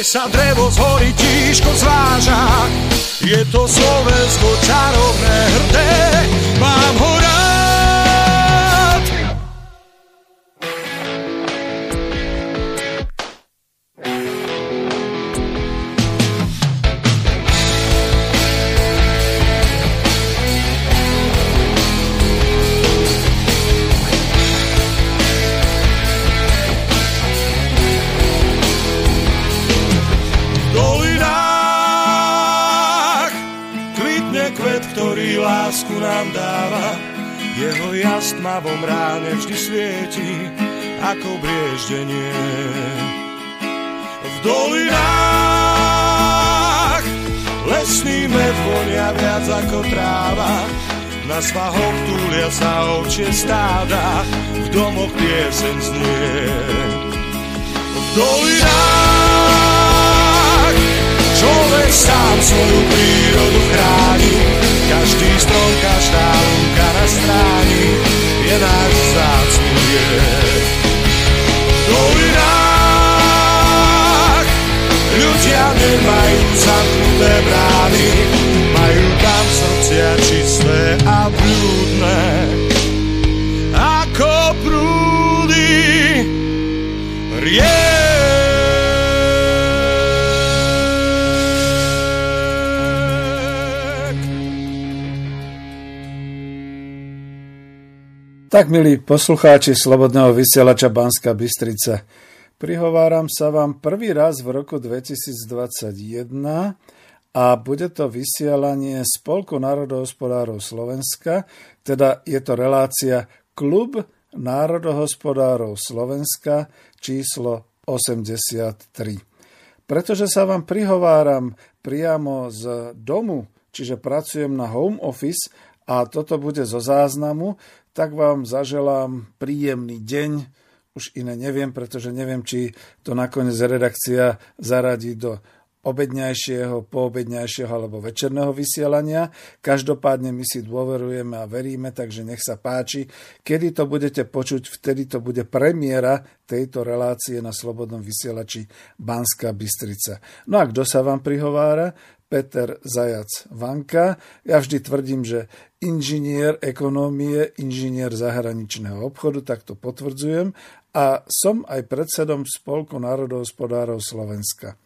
kde sa drevo z hory tížko zváža. Je to Slovensko čarovné hrdé, mám ho tmavom ako brieždenie. V dolinách lesný med vonia viac ako tráva, na svahoch túlia sa ovčie stáda, v domoch piesen znie. V dolinách človek sám svoju prírodu chráni, každý strom, každá lúka na stráni, je náš vzácný liek. V dolinách ľudia nemajú zamknuté brány, majú tam srdcia čisté a blúdne. Ako prúdy riek. Tak, milí poslucháči Slobodného vysielača Banska Bystrica, prihováram sa vám prvý raz v roku 2021 a bude to vysielanie Spolku národohospodárov Slovenska, teda je to relácia Klub národohospodárov Slovenska číslo 83. Pretože sa vám prihováram priamo z domu, čiže pracujem na home office a toto bude zo záznamu, tak vám zaželám príjemný deň. Už iné neviem, pretože neviem, či to nakoniec redakcia zaradí do obedňajšieho, poobedňajšieho alebo večerného vysielania. Každopádne my si dôverujeme a veríme, takže nech sa páči. Kedy to budete počuť, vtedy to bude premiéra tejto relácie na Slobodnom vysielači Banská Bystrica. No a kto sa vám prihovára? Peter Zajac Vanka. Ja vždy tvrdím, že inžinier ekonómie, inžinier zahraničného obchodu, tak to potvrdzujem a som aj predsedom Spolku národohospodárov Slovenska.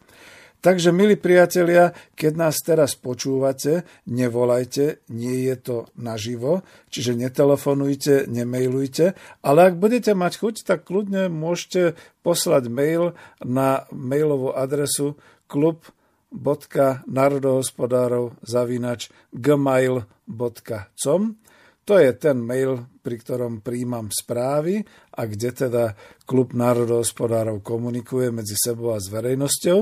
Takže, milí priatelia, keď nás teraz počúvate, nevolajte, nie je to naživo, čiže netelefonujte, nemailujte, ale ak budete mať chuť, tak kľudne môžete poslať mail na mailovú adresu klub národohospodárov zavinač gmail.com. To je ten mail, pri ktorom príjmam správy a kde teda Klub národohospodárov komunikuje medzi sebou a s verejnosťou.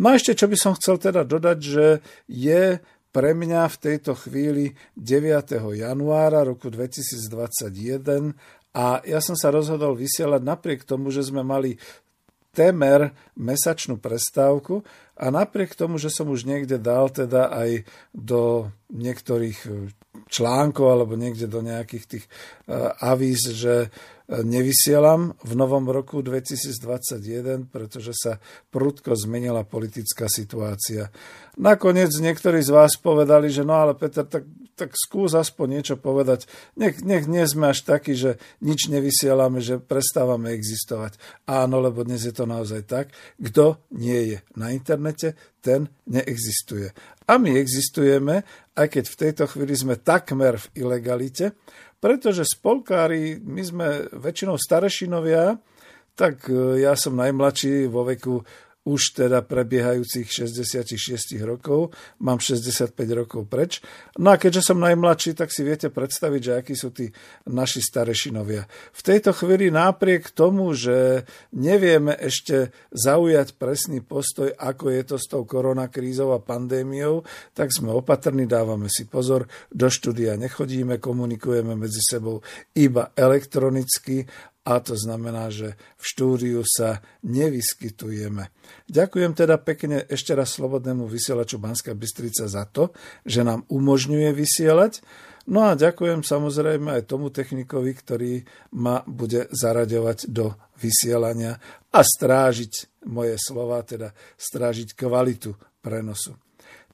No a ešte, čo by som chcel teda dodať, že je pre mňa v tejto chvíli 9. januára roku 2021 a ja som sa rozhodol vysielať napriek tomu, že sme mali temer mesačnú prestávku, a napriek tomu, že som už niekde dal teda aj do niektorých článkov alebo niekde do nejakých tých uh, avíz, že nevysielam v novom roku 2021, pretože sa prudko zmenila politická situácia. Nakoniec niektorí z vás povedali, že no ale Peter, tak, tak skús aspoň niečo povedať. Nech, nech nie sme až takí, že nič nevysielame, že prestávame existovať. Áno, lebo dnes je to naozaj tak. Kto nie je na internete, ten neexistuje. A my existujeme, aj keď v tejto chvíli sme takmer v ilegalite, pretože spolkári, my sme väčšinou starešinovia, tak e, ja som najmladší vo veku už teda prebiehajúcich 66 rokov, mám 65 rokov preč. No a keďže som najmladší, tak si viete predstaviť, že akí sú tí naši starešinovia. V tejto chvíli napriek tomu, že nevieme ešte zaujať presný postoj, ako je to s tou koronakrízou a pandémiou, tak sme opatrní, dávame si pozor, do štúdia nechodíme, komunikujeme medzi sebou iba elektronicky a to znamená, že v štúdiu sa nevyskytujeme. Ďakujem teda pekne ešte raz Slobodnému vysielaču Banská Bystrica za to, že nám umožňuje vysielať. No a ďakujem samozrejme aj tomu technikovi, ktorý ma bude zaraďovať do vysielania a strážiť moje slova, teda strážiť kvalitu prenosu.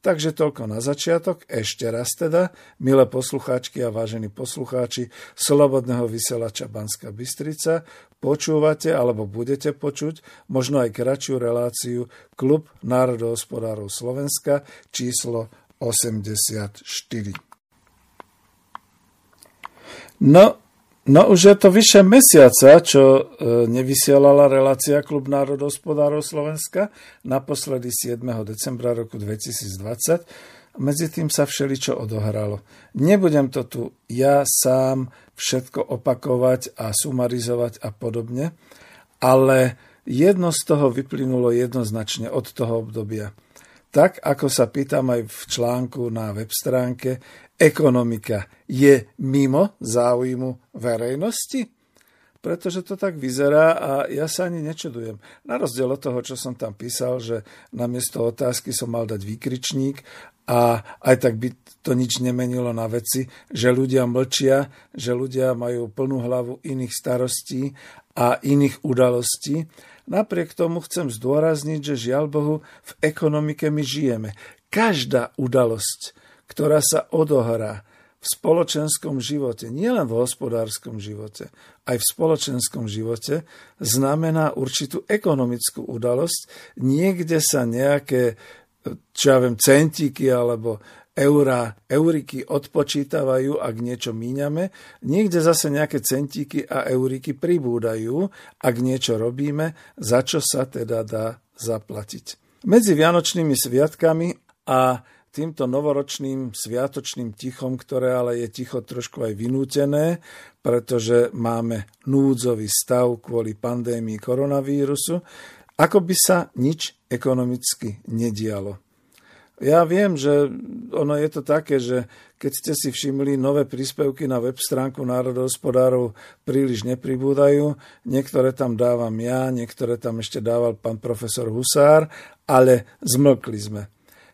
Takže toľko na začiatok. Ešte raz teda, milé poslucháčky a vážení poslucháči Slobodného vysielača Banska Bystrica, počúvate alebo budete počuť možno aj kratšiu reláciu Klub národohospodárov Slovenska číslo 84. No, No už je to vyše mesiaca, čo e, nevysielala relácia Klub národospodárov Slovenska, naposledy 7. decembra roku 2020. Medzi tým sa všeličo odohralo. Nebudem to tu ja sám všetko opakovať a sumarizovať a podobne, ale jedno z toho vyplynulo jednoznačne od toho obdobia. Tak, ako sa pýtam aj v článku na web stránke, ekonomika je mimo záujmu verejnosti? Pretože to tak vyzerá a ja sa ani nečudujem. Na rozdiel od toho, čo som tam písal, že namiesto otázky som mal dať výkričník a aj tak by to nič nemenilo na veci, že ľudia mlčia, že ľudia majú plnú hlavu iných starostí a iných udalostí. Napriek tomu chcem zdôrazniť, že žiaľ Bohu v ekonomike my žijeme. Každá udalosť, ktorá sa odohrá v spoločenskom živote, nielen v hospodárskom živote, aj v spoločenskom živote, znamená určitú ekonomickú udalosť. Niekde sa nejaké, čo ja viem, centíky alebo eurá, euriky odpočítavajú, ak niečo míňame. Niekde zase nejaké centíky a euriky pribúdajú, ak niečo robíme, za čo sa teda dá zaplatiť. Medzi Vianočnými sviatkami a týmto novoročným sviatočným tichom, ktoré ale je ticho trošku aj vynútené, pretože máme núdzový stav kvôli pandémii koronavírusu, ako by sa nič ekonomicky nedialo. Ja viem, že ono je to také, že keď ste si všimli, nové príspevky na web stránku národohospodárov príliš nepribúdajú. Niektoré tam dávam ja, niektoré tam ešte dával pán profesor Husár, ale zmlkli sme.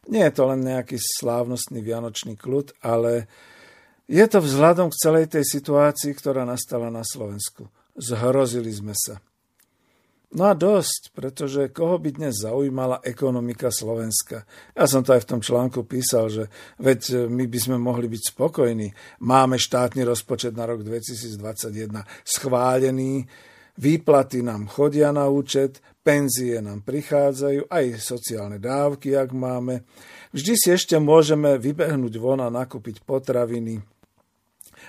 Nie je to len nejaký slávnostný vianočný kľud, ale je to vzhľadom k celej tej situácii, ktorá nastala na Slovensku. Zhrozili sme sa. No a dosť, pretože koho by dnes zaujímala ekonomika Slovenska? Ja som to aj v tom článku písal, že veď my by sme mohli byť spokojní. Máme štátny rozpočet na rok 2021 schválený, výplaty nám chodia na účet, penzie nám prichádzajú, aj sociálne dávky, ak máme. Vždy si ešte môžeme vybehnúť von a nakúpiť potraviny,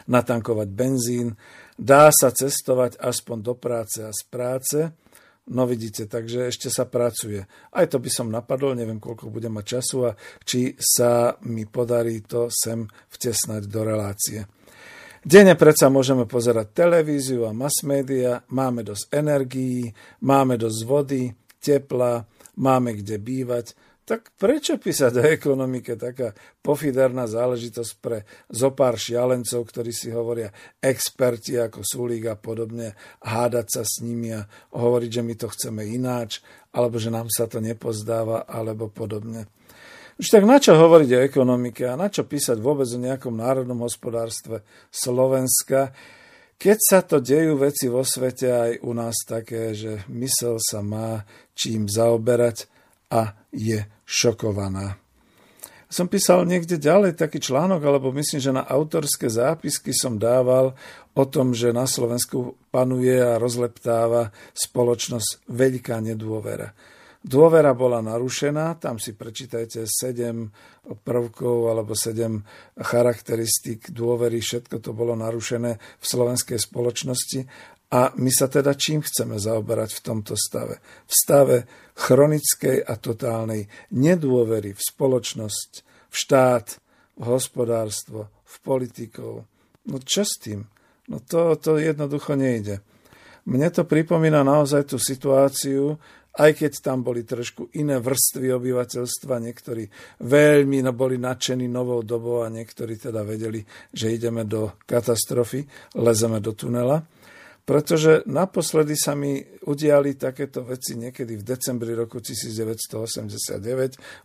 natankovať benzín, dá sa cestovať aspoň do práce a z práce. No vidíte, takže ešte sa pracuje. Aj to by som napadol, neviem, koľko budem mať času a či sa mi podarí to sem vtesnať do relácie. Dene predsa môžeme pozerať televíziu a mass media, máme dosť energií, máme dosť vody, tepla, máme kde bývať. Tak prečo písať o ekonomike taká pofiderná záležitosť pre zopár šialencov, ktorí si hovoria experti ako Sulík a podobne, hádať sa s nimi a hovoriť, že my to chceme ináč, alebo že nám sa to nepozdáva, alebo podobne. Už tak na čo hovoriť o ekonomike a na čo písať vôbec o nejakom národnom hospodárstve Slovenska, Keď sa to dejú veci vo svete aj u nás také, že mysel sa má čím zaoberať a je šokovaná. Som písal niekde ďalej taký článok, alebo myslím, že na autorské zápisky som dával o tom, že na Slovensku panuje a rozleptáva spoločnosť veľká nedôvera. Dôvera bola narušená, tam si prečítajte 7 prvkov alebo 7 charakteristík dôvery, všetko to bolo narušené v slovenskej spoločnosti. A my sa teda čím chceme zaoberať v tomto stave? V stave chronickej a totálnej nedôvery v spoločnosť, v štát, v hospodárstvo, v politikov. No čo s tým? No to, to jednoducho nejde. Mne to pripomína naozaj tú situáciu, aj keď tam boli trošku iné vrstvy obyvateľstva, niektorí veľmi no, boli nadšení novou dobou a niektorí teda vedeli, že ideme do katastrofy, lezeme do tunela. Pretože naposledy sa mi udiali takéto veci niekedy v decembri roku 1989,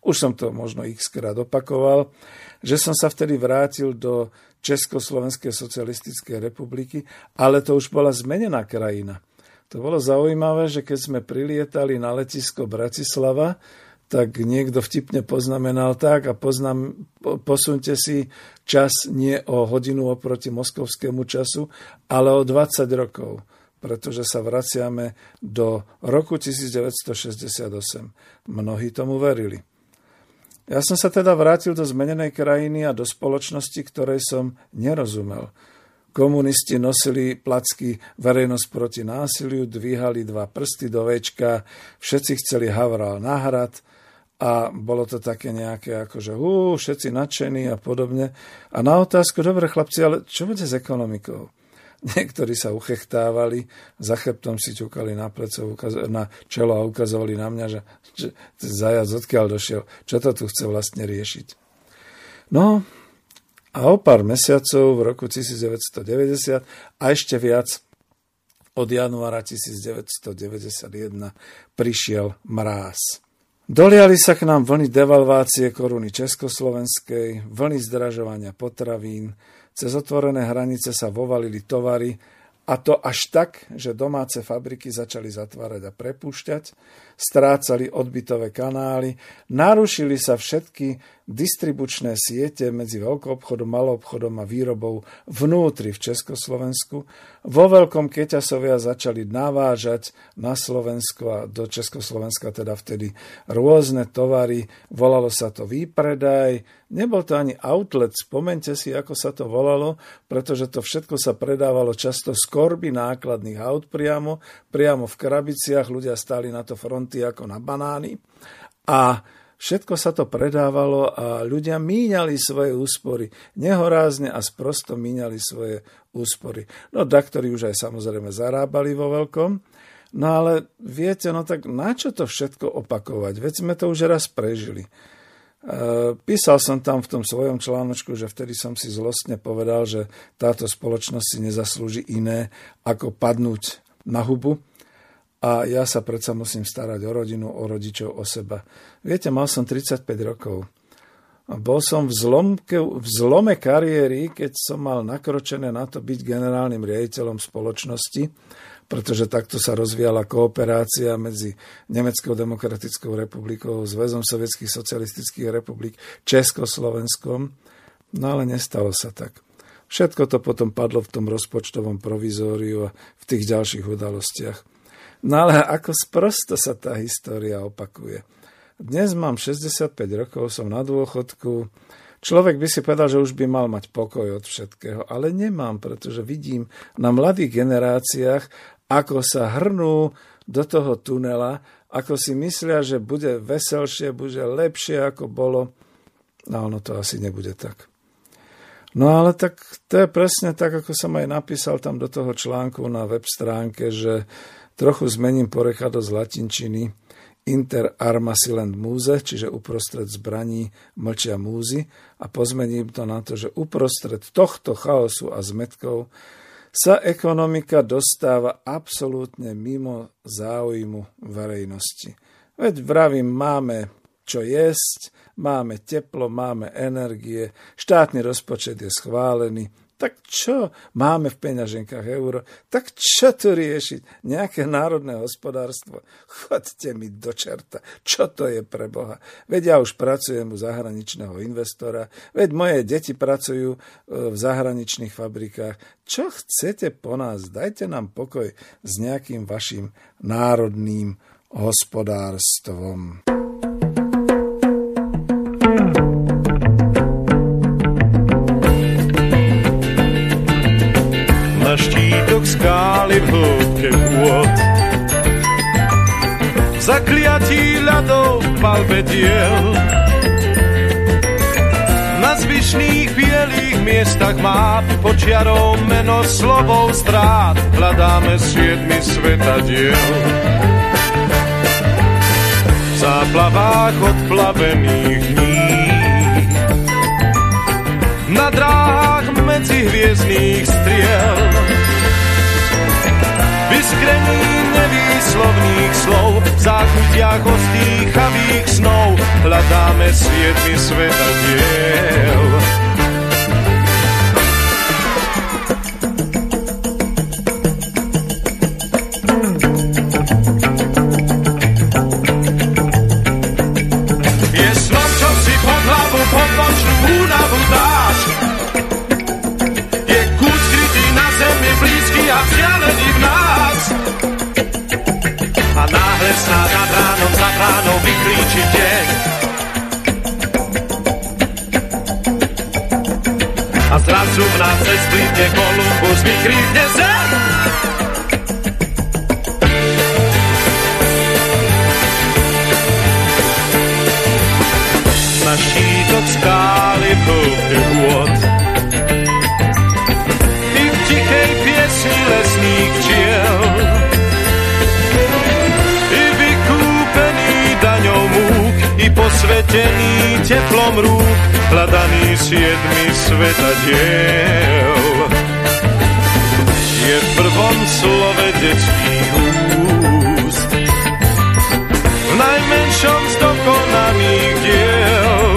už som to možno x krát opakoval, že som sa vtedy vrátil do Československej socialistickej republiky, ale to už bola zmenená krajina. To bolo zaujímavé, že keď sme prilietali na letisko Bratislava, tak niekto vtipne poznamenal tak a poznam, posunte si čas nie o hodinu oproti moskovskému času, ale o 20 rokov, pretože sa vraciame do roku 1968. Mnohí tomu verili. Ja som sa teda vrátil do zmenenej krajiny a do spoločnosti, ktorej som nerozumel. Komunisti nosili placky verejnosť proti násiliu, dvíhali dva prsty do večka, všetci chceli Havral na hrad a bolo to také nejaké ako, že hú, všetci nadšení a podobne. A na otázku, dobre chlapci, ale čo bude s ekonomikou? Niektorí sa uchechtávali, za chrbtom si ťukali na, pleco, na čelo a ukazovali na mňa, že, že zajac odkiaľ došiel, čo to tu chce vlastne riešiť. No, a o pár mesiacov v roku 1990 a ešte viac od januára 1991 prišiel mráz. Doliali sa k nám vlny devalvácie koruny československej, vlny zdražovania potravín, cez otvorené hranice sa vovalili tovary, a to až tak, že domáce fabriky začali zatvárať a prepúšťať, strácali odbytové kanály, narušili sa všetky distribučné siete medzi veľkoobchodom, maloobchodom a výrobou vnútri v Československu. Vo veľkom Keťasovia začali navážať na Slovensko a do Československa teda vtedy rôzne tovary. Volalo sa to výpredaj, nebol to ani outlet, spomente si, ako sa to volalo, pretože to všetko sa predávalo často z korby nákladných aut priamo, priamo v krabiciach, ľudia stáli na to fronty ako na banány. A Všetko sa to predávalo a ľudia míňali svoje úspory. Nehorázne a sprosto míňali svoje úspory. No, daktori už aj samozrejme zarábali vo veľkom. No ale viete, no tak na čo to všetko opakovať? Veď sme to už raz prežili. E, písal som tam v tom svojom článočku, že vtedy som si zlostne povedal, že táto spoločnosť si nezaslúži iné, ako padnúť na hubu a ja sa predsa musím starať o rodinu, o rodičov, o seba. Viete, mal som 35 rokov. Bol som v, zlomke, v zlome kariéry, keď som mal nakročené na to byť generálnym riaditeľom spoločnosti, pretože takto sa rozvíjala kooperácia medzi Nemeckou demokratickou republikou, Zväzom sovietských socialistických republik, Československom. No ale nestalo sa tak. Všetko to potom padlo v tom rozpočtovom provizóriu a v tých ďalších udalostiach. No ale ako sprosto sa tá história opakuje. Dnes mám 65 rokov, som na dôchodku. Človek by si povedal, že už by mal mať pokoj od všetkého, ale nemám, pretože vidím na mladých generáciách, ako sa hrnú do toho tunela, ako si myslia, že bude veselšie, bude lepšie, ako bolo. No ono to asi nebude tak. No ale tak to je presne tak, ako som aj napísal tam do toho článku na web stránke, že Trochu zmením porekadlo z latinčiny inter arma silent múze, čiže uprostred zbraní mlčia múzy a pozmením to na to, že uprostred tohto chaosu a zmetkov sa ekonomika dostáva absolútne mimo záujmu verejnosti. Veď vravím, máme čo jesť, máme teplo, máme energie, štátny rozpočet je schválený, tak čo máme v peňaženkách euro? Tak čo tu riešiť? Nejaké národné hospodárstvo? Chodte mi do čerta. Čo to je pre Boha? Veď ja už pracujem u zahraničného investora, veď moje deti pracujú e, v zahraničných fabrikách. Čo chcete po nás? Dajte nám pokoj s nejakým vašim národným hospodárstvom. Skály v hĺbke vôd. Zakliatí ľadov palbe diel. Na zvyšných bielých miestach má počiarov meno slovou strát. Hľadáme siedmi diel. V záplavách odplavených dní na dráhách medzi hviezdných striel. Vyskrení nevýslovných slov, v zákutiach ostýchavých snov hľadáme svietmi sveta diel. Splitne Kolumbus, vykrývne zem. Na šítok skály plný vôd. I v tichej piesni lesných čiel. I posvetený teplom rúk, hľadaný siedmi sveta diel je v prvom slove detských úst. V najmenšom z dokonaných diel.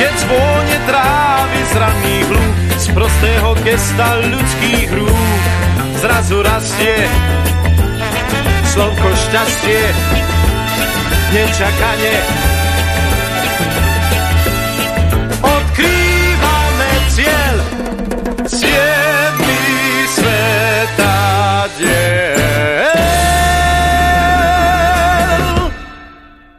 Keď zvône trávy z ranných lúk, z prostého gesta ľudských rúk, zrazu rastie slovko šťastie, nečakanie odkrývame cieľ, cieľ.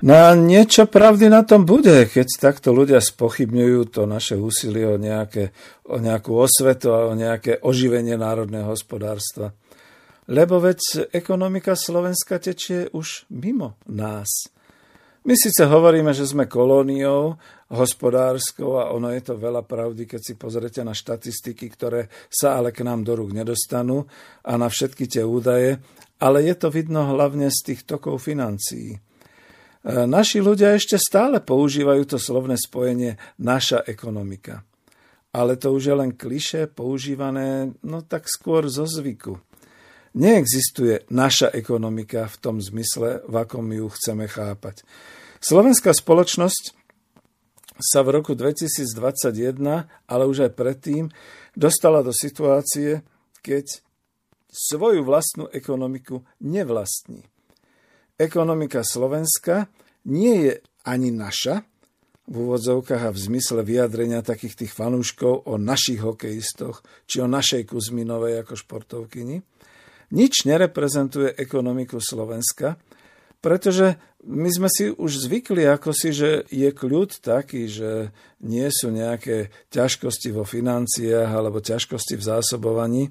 No a niečo pravdy na tom bude, keď takto ľudia spochybňujú to naše úsilie o, nejaké, o nejakú osvetu a o nejaké oživenie národného hospodárstva. Lebo veď ekonomika Slovenska tečie už mimo nás. My síce hovoríme, že sme kolóniou hospodárskou a ono je to veľa pravdy, keď si pozrete na štatistiky, ktoré sa ale k nám do rúk nedostanú a na všetky tie údaje, ale je to vidno hlavne z tých tokov financií. E, naši ľudia ešte stále používajú to slovné spojenie naša ekonomika. Ale to už je len kliše používané, no tak skôr zo zvyku. Neexistuje naša ekonomika v tom zmysle, v akom ju chceme chápať. Slovenská spoločnosť sa v roku 2021, ale už aj predtým, dostala do situácie, keď svoju vlastnú ekonomiku nevlastní ekonomika Slovenska nie je ani naša, v úvodzovkách a v zmysle vyjadrenia takých tých fanúškov o našich hokejistoch či o našej Kuzminovej ako športovkyni. Nič nereprezentuje ekonomiku Slovenska, pretože my sme si už zvykli ako si, že je kľud taký, že nie sú nejaké ťažkosti vo financiách alebo ťažkosti v zásobovaní,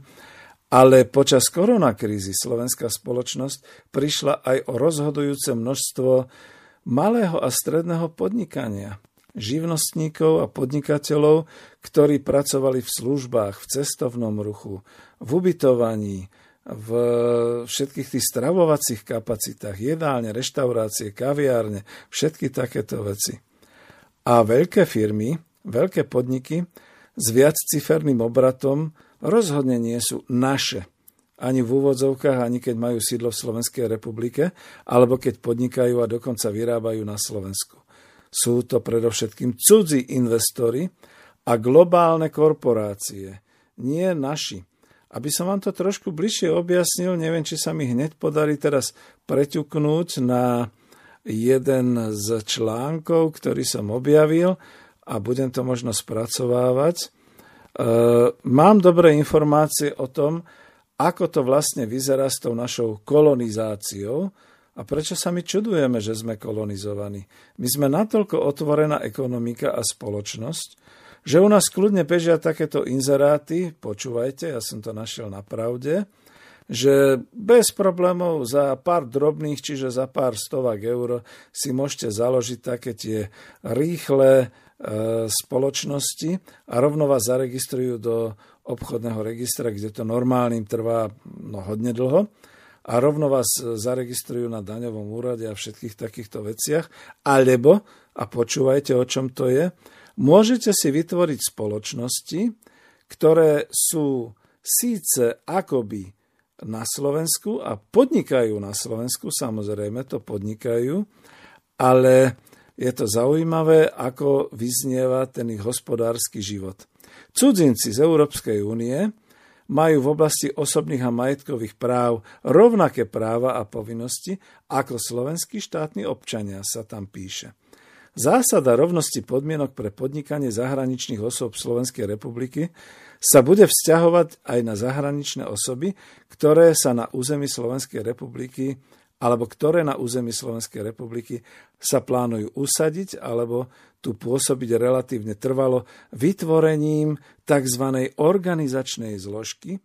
ale počas koronakrízy slovenská spoločnosť prišla aj o rozhodujúce množstvo malého a stredného podnikania, živnostníkov a podnikateľov, ktorí pracovali v službách, v cestovnom ruchu, v ubytovaní, v všetkých tých stravovacích kapacitách, jedálne, reštaurácie, kaviárne, všetky takéto veci. A veľké firmy, veľké podniky s viacciferným obratom rozhodne nie sú naše, ani v úvodzovkách, ani keď majú sídlo v Slovenskej republike, alebo keď podnikajú a dokonca vyrábajú na Slovensku. Sú to predovšetkým cudzí investori a globálne korporácie, nie naši. Aby som vám to trošku bližšie objasnil, neviem, či sa mi hneď podarí teraz preťuknúť na jeden z článkov, ktorý som objavil a budem to možno spracovávať. E, mám dobré informácie o tom, ako to vlastne vyzerá s tou našou kolonizáciou a prečo sa my čudujeme, že sme kolonizovaní. My sme natoľko otvorená ekonomika a spoločnosť, že u nás kľudne bežia takéto inzeráty, počúvajte, ja som to našiel na pravde, že bez problémov za pár drobných, čiže za pár stovák eur si môžete založiť také tie rýchle e, spoločnosti a rovno vás zaregistrujú do obchodného registra, kde to normálnym trvá no, hodne dlho. A rovno vás zaregistrujú na daňovom úrade a všetkých takýchto veciach, alebo, a počúvajte, o čom to je, môžete si vytvoriť spoločnosti, ktoré sú síce akoby na Slovensku a podnikajú na Slovensku, samozrejme to podnikajú, ale je to zaujímavé, ako vyznieva ten ich hospodársky život. Cudzinci z Európskej únie majú v oblasti osobných a majetkových práv rovnaké práva a povinnosti ako slovenskí štátni občania, sa tam píše. Zásada rovnosti podmienok pre podnikanie zahraničných osôb Slovenskej republiky sa bude vzťahovať aj na zahraničné osoby, ktoré sa na území Slovenskej republiky alebo ktoré na území Slovenskej republiky sa plánujú usadiť alebo tu pôsobiť relatívne trvalo vytvorením tzv. organizačnej zložky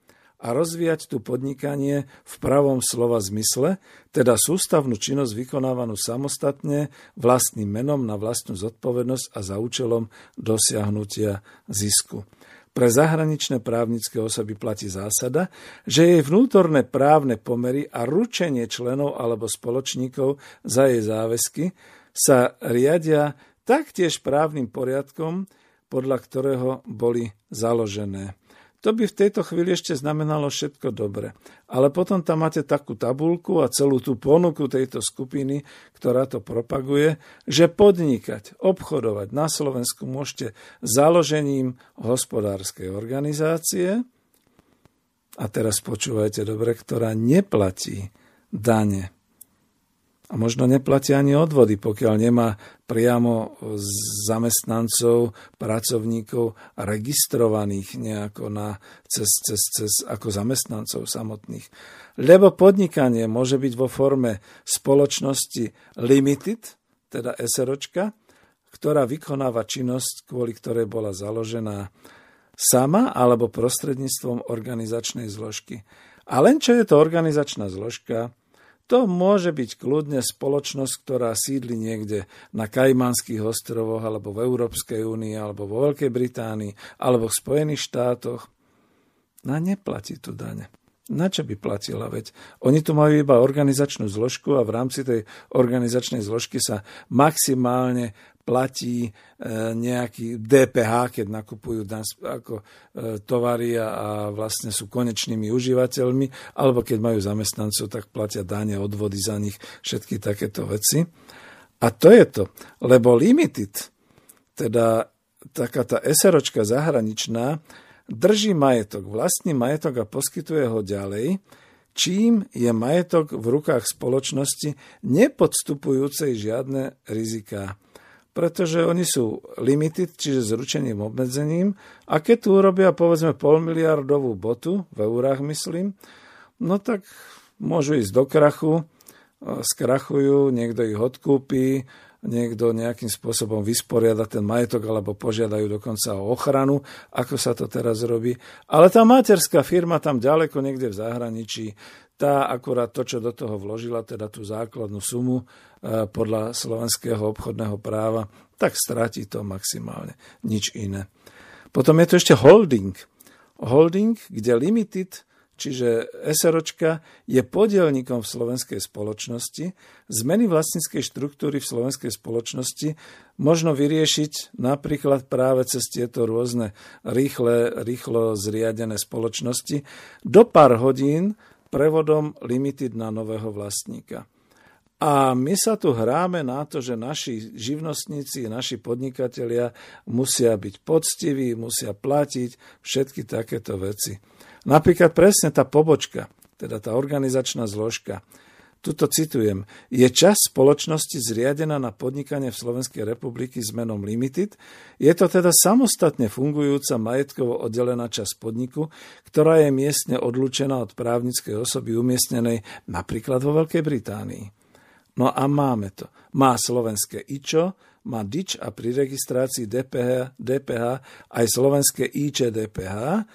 a rozvíjať tu podnikanie v pravom slova zmysle, teda sústavnú činnosť vykonávanú samostatne, vlastným menom na vlastnú zodpovednosť a za účelom dosiahnutia zisku. Pre zahraničné právnické osoby platí zásada, že jej vnútorné právne pomery a ručenie členov alebo spoločníkov za jej záväzky sa riadia taktiež právnym poriadkom, podľa ktorého boli založené. To by v tejto chvíli ešte znamenalo všetko dobre. Ale potom tam máte takú tabulku a celú tú ponuku tejto skupiny, ktorá to propaguje, že podnikať, obchodovať na Slovensku môžete založením hospodárskej organizácie, a teraz počúvajte dobre, ktorá neplatí dane a možno neplatí ani odvody, pokiaľ nemá priamo zamestnancov, pracovníkov registrovaných nejako na, cez, cez, cez, ako zamestnancov samotných. Lebo podnikanie môže byť vo forme spoločnosti limited, teda SROčka, ktorá vykonáva činnosť, kvôli ktorej bola založená sama alebo prostredníctvom organizačnej zložky. A len čo je to organizačná zložka, to môže byť kľudne spoločnosť, ktorá sídli niekde na Kajmanských ostrovoch, alebo v Európskej únii, alebo vo Veľkej Británii, alebo v Spojených štátoch. No neplatí tu dane. Na čo by platila? Veď oni tu majú iba organizačnú zložku a v rámci tej organizačnej zložky sa maximálne platí e, nejaký DPH, keď nakupujú ako e, tovary a vlastne sú konečnými užívateľmi, alebo keď majú zamestnancov, tak platia dáne, odvody za nich, všetky takéto veci. A to je to, lebo limited, teda taká tá SROčka zahraničná, drží majetok, vlastný majetok a poskytuje ho ďalej, čím je majetok v rukách spoločnosti nepodstupujúcej žiadne riziká pretože oni sú limited, čiže s ručením obmedzením a keď tu urobia povedzme pol miliardovú botu, v eurách myslím, no tak môžu ísť do krachu, skrachujú, niekto ich odkúpi, niekto nejakým spôsobom vysporiada ten majetok alebo požiadajú dokonca o ochranu, ako sa to teraz robí. Ale tá materská firma tam ďaleko niekde v zahraničí tá akurát to, čo do toho vložila, teda tú základnú sumu e, podľa slovenského obchodného práva, tak stratí to maximálne. Nič iné. Potom je to ešte holding. Holding, kde limited, čiže SROčka, je podielnikom v slovenskej spoločnosti. Zmeny vlastníckej štruktúry v slovenskej spoločnosti možno vyriešiť napríklad práve cez tieto rôzne rýchle, rýchlo zriadené spoločnosti do pár hodín prevodom limited na nového vlastníka. A my sa tu hráme na to, že naši živnostníci, naši podnikatelia musia byť poctiví, musia platiť všetky takéto veci. Napríklad presne tá pobočka, teda tá organizačná zložka, tuto citujem, je čas spoločnosti zriadená na podnikanie v Slovenskej republiky s menom Limited. Je to teda samostatne fungujúca majetkovo oddelená časť podniku, ktorá je miestne odlučená od právnickej osoby umiestnenej napríklad vo Veľkej Británii. No a máme to. Má slovenské IČO, má DIČ a pri registrácii DPH, DPH aj slovenské IČ DPH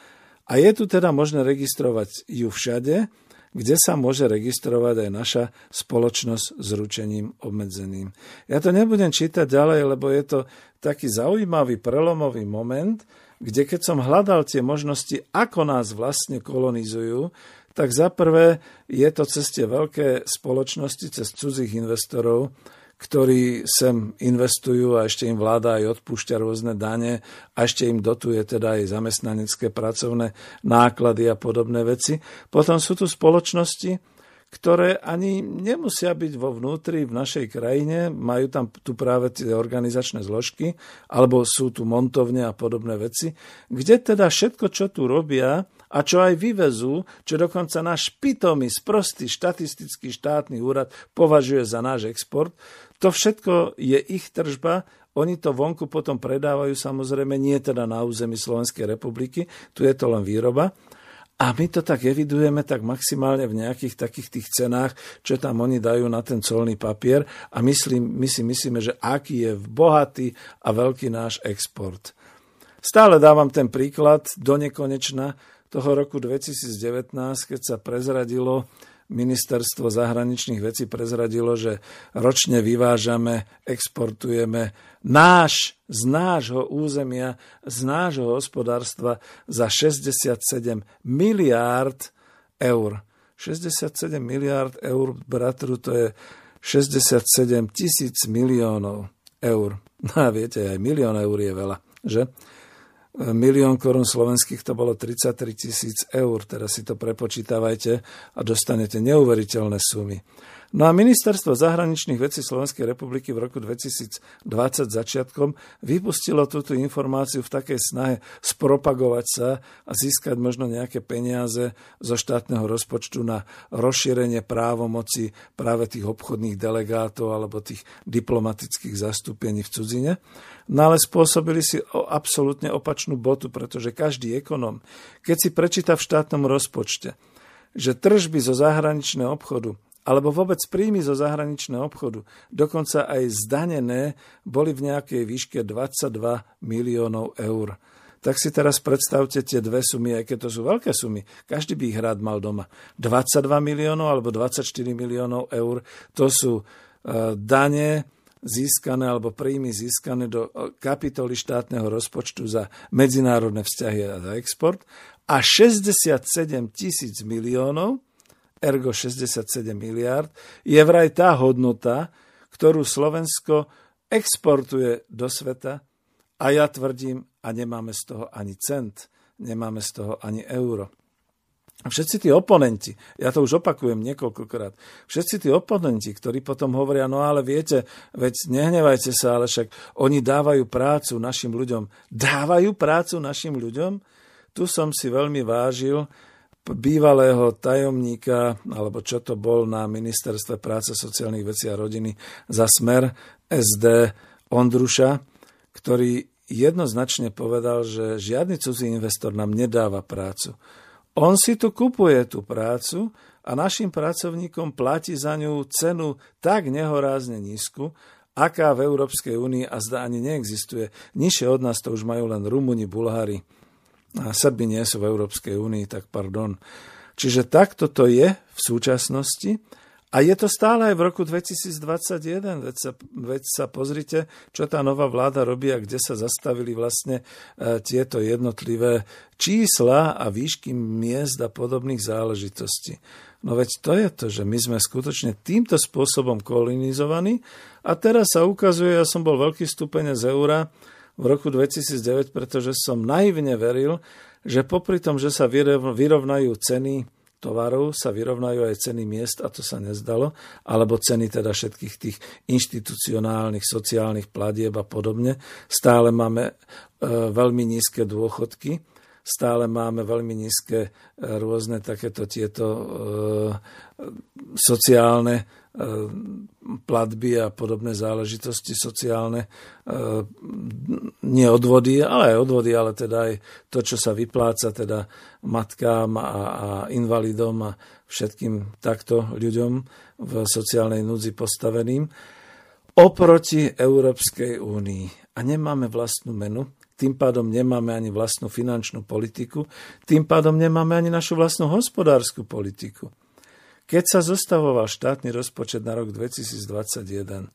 a je tu teda možné registrovať ju všade, kde sa môže registrovať aj naša spoločnosť s ručením obmedzeným. Ja to nebudem čítať ďalej, lebo je to taký zaujímavý prelomový moment, kde keď som hľadal tie možnosti, ako nás vlastne kolonizujú, tak za prvé je to cez tie veľké spoločnosti, cez cudzích investorov, ktorí sem investujú a ešte im vláda aj odpúšťa rôzne dane a ešte im dotuje teda aj zamestnanecké pracovné náklady a podobné veci. Potom sú tu spoločnosti, ktoré ani nemusia byť vo vnútri v našej krajine, majú tam tu práve tie organizačné zložky, alebo sú tu montovne a podobné veci, kde teda všetko, čo tu robia, a čo aj vyvezú, čo dokonca náš pitomý, sprostý štatistický štátny úrad považuje za náš export, to všetko je ich tržba, oni to vonku potom predávajú samozrejme nie teda na území Slovenskej republiky, tu je to len výroba, a my to tak evidujeme tak maximálne v nejakých takých tých cenách, čo tam oni dajú na ten colný papier. A myslím, my si myslíme, že aký je bohatý a veľký náš export. Stále dávam ten príklad do nekonečna, toho roku 2019, keď sa prezradilo, ministerstvo zahraničných vecí prezradilo, že ročne vyvážame, exportujeme náš, z nášho územia, z nášho hospodárstva za 67 miliárd eur. 67 miliárd eur, bratru, to je 67 tisíc miliónov eur. No a viete, aj milión eur je veľa, že? Milión korún slovenských to bolo 33 tisíc eur. Teraz si to prepočítavajte a dostanete neuveriteľné sumy. No a ministerstvo zahraničných vecí Slovenskej republiky v roku 2020 začiatkom vypustilo túto informáciu v takej snahe spropagovať sa a získať možno nejaké peniaze zo štátneho rozpočtu na rozšírenie právomoci práve tých obchodných delegátov alebo tých diplomatických zastúpení v cudzine. No ale spôsobili si absolútne opačnú botu, pretože každý ekonom, keď si prečíta v štátnom rozpočte, že tržby zo zahraničného obchodu alebo vôbec príjmy zo zahraničného obchodu, dokonca aj zdanené, boli v nejakej výške 22 miliónov eur. Tak si teraz predstavte tie dve sumy, aj keď to sú veľké sumy. Každý by ich rád mal doma. 22 miliónov alebo 24 miliónov eur, to sú uh, dane získané alebo príjmy získané do e, kapitoly štátneho rozpočtu za medzinárodné vzťahy a za export a 67 tisíc miliónov ergo 67 miliard, je vraj tá hodnota, ktorú Slovensko exportuje do sveta a ja tvrdím, a nemáme z toho ani cent, nemáme z toho ani euro. Všetci tí oponenti, ja to už opakujem niekoľkokrát, všetci tí oponenti, ktorí potom hovoria, no ale viete, veď nehnevajte sa, ale však oni dávajú prácu našim ľuďom. Dávajú prácu našim ľuďom? Tu som si veľmi vážil bývalého tajomníka, alebo čo to bol na Ministerstve práce, sociálnych vecí a rodiny za smer SD Ondruša, ktorý jednoznačne povedal, že žiadny cudzí investor nám nedáva prácu. On si tu kupuje tú prácu a našim pracovníkom platí za ňu cenu tak nehorázne nízku, aká v Európskej únii a zda ani neexistuje. Nižšie od nás to už majú len Rumuni, Bulhári, a Srby nie sú v Európskej únii, tak pardon. Čiže takto to je v súčasnosti A je to stále aj v roku 2021, veď sa, veď sa pozrite, čo tá nová vláda robí a kde sa zastavili vlastne e, tieto jednotlivé čísla a výšky miest a podobných záležitostí. No veď to je to, že my sme skutočne týmto spôsobom kolonizovaní a teraz sa ukazuje, ja som bol veľký stupeň z eura v roku 2009, pretože som naivne veril, že popri tom, že sa vyrovnajú ceny tovarov sa vyrovnajú aj ceny miest a to sa nezdalo, alebo ceny teda všetkých tých inštitucionálnych, sociálnych platieb a podobne. Stále máme e, veľmi nízke dôchodky, stále máme veľmi nízke e, rôzne takéto tieto e, sociálne platby a podobné záležitosti sociálne, nie odvody, ale aj odvody, ale teda aj to, čo sa vypláca teda matkám a, a invalidom a všetkým takto ľuďom v sociálnej núdzi postaveným oproti Európskej únii. A nemáme vlastnú menu, tým pádom nemáme ani vlastnú finančnú politiku, tým pádom nemáme ani našu vlastnú hospodárskú politiku. Keď sa zostavoval štátny rozpočet na rok 2021,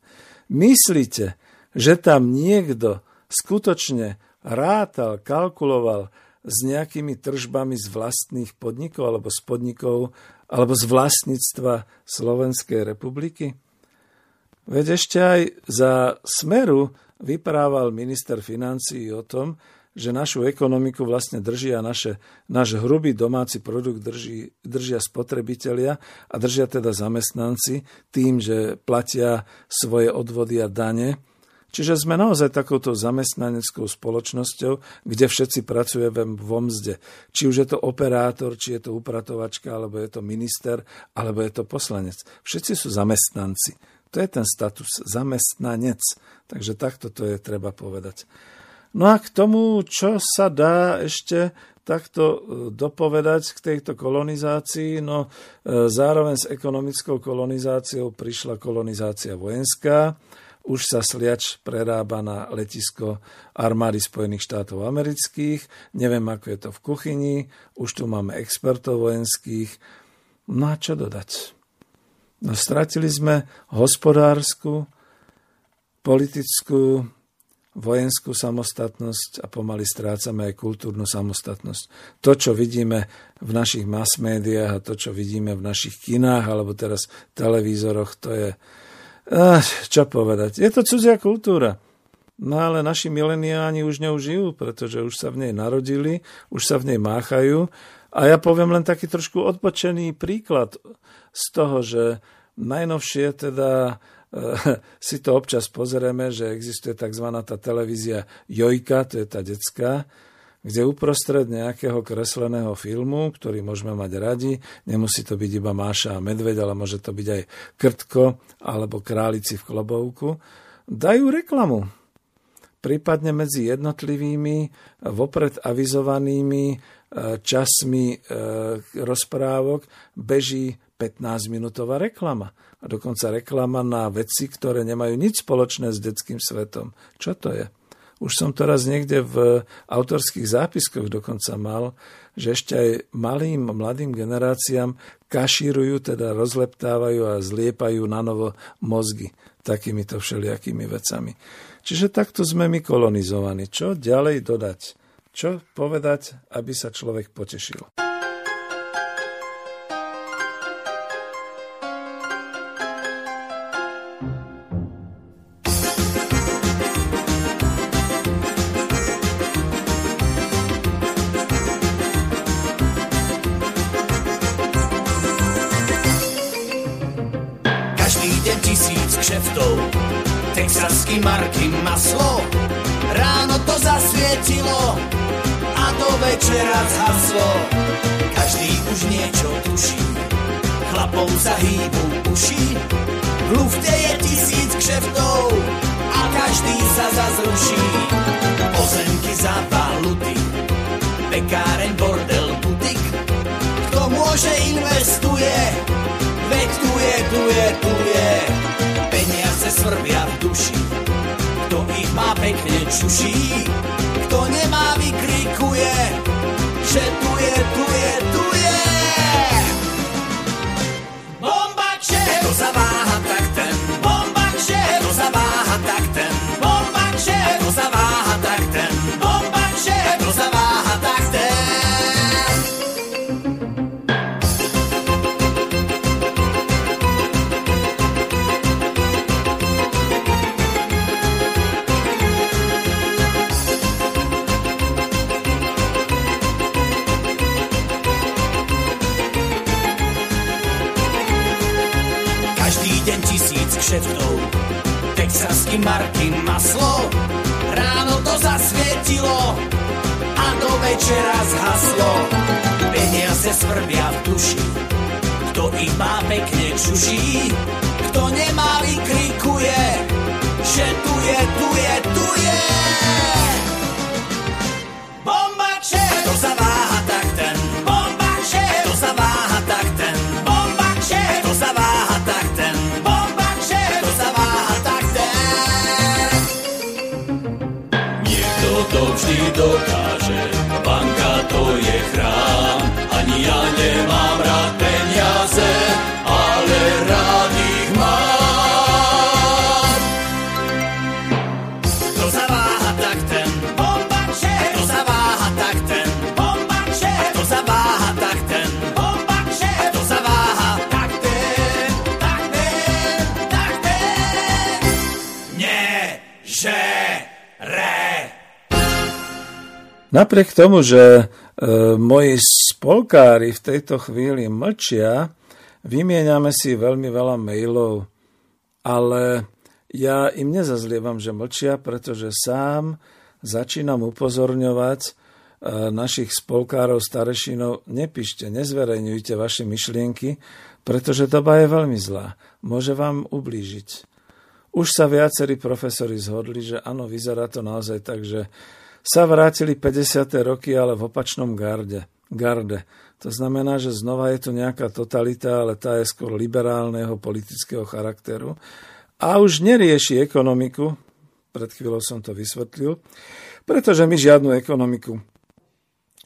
myslíte, že tam niekto skutočne rátal, kalkuloval s nejakými tržbami z vlastných podnikov alebo z podnikov alebo z vlastníctva Slovenskej republiky? Veď ešte aj za Smeru vyprával minister financií o tom, že našu ekonomiku vlastne držia naše, náš hrubý domáci produkt drží, držia spotrebitelia a držia teda zamestnanci tým, že platia svoje odvody a dane. Čiže sme naozaj takouto zamestnaneckou spoločnosťou, kde všetci pracujeme vo mzde. Či už je to operátor, či je to upratovačka, alebo je to minister, alebo je to poslanec. Všetci sú zamestnanci. To je ten status zamestnanec. Takže takto to je treba povedať. No a k tomu, čo sa dá ešte takto e, dopovedať k tejto kolonizácii, no e, zároveň s ekonomickou kolonizáciou prišla kolonizácia vojenská, už sa sliač prerába na letisko armády Spojených štátov amerických, neviem ako je to v kuchyni, už tu máme expertov vojenských. No a čo dodať? No, stratili sme hospodárskú, politickú, vojenskú samostatnosť a pomaly strácame aj kultúrnu samostatnosť. To, čo vidíme v našich mass médiách a to, čo vidíme v našich kinách alebo teraz televízoroch, to je, eh, čo povedať, je to cudzia kultúra. No ale naši mileniáni už ňou žijú, pretože už sa v nej narodili, už sa v nej máchajú. A ja poviem len taký trošku odpočený príklad z toho, že najnovšie teda si to občas pozrieme, že existuje tzv. tá televízia Jojka, to je tá detská, kde uprostred nejakého kresleného filmu, ktorý môžeme mať radi, nemusí to byť iba Máša a Medveď, ale môže to byť aj Krtko alebo Králici v klobouku, dajú reklamu. Prípadne medzi jednotlivými vopred avizovanými e, časmi e, rozprávok beží 15-minútová reklama a dokonca reklama na veci, ktoré nemajú nič spoločné s detským svetom. Čo to je? Už som to raz niekde v autorských zápiskoch dokonca mal, že ešte aj malým, mladým generáciám kašírujú, teda rozleptávajú a zliepajú na novo mozgy takýmito všelijakými vecami. Čiže takto sme my kolonizovaní. Čo ďalej dodať? Čo povedať, aby sa človek potešil? Texasky marky maslo. Ráno to zasvietilo a do večera zhaslo. Každý už niečo tuší, chlapom sa hýbu uši. V lufte je tisíc kšeftov a každý sa zazruší. Pozemky za valuty, pekáreň, bordel, butik. Kto môže investuje, veď tu je, tu je, tu je peniaze svrbia v duši. Kto ich má pekne čuší, kto nemá vykrikuje, že tu je, tu je, tu je. Duši, kto má pekne čuší, kto nemá vykrikuje, že tu je, tu je, tu je. Napriek tomu, že e, moji spolkári v tejto chvíli mlčia, vymieňame si veľmi veľa mailov, ale ja im nezazlievam, že mlčia, pretože sám začínam upozorňovať e, našich spolkárov, starešinov, nepíšte, nezverejňujte vaše myšlienky, pretože doba je veľmi zlá. Môže vám ublížiť. Už sa viacerí profesori zhodli, že áno, vyzerá to naozaj tak, že sa vrátili 50. roky, ale v opačnom garde. garde. To znamená, že znova je tu nejaká totalita, ale tá je skôr liberálneho politického charakteru a už nerieši ekonomiku, pred chvíľou som to vysvetlil, pretože my žiadnu ekonomiku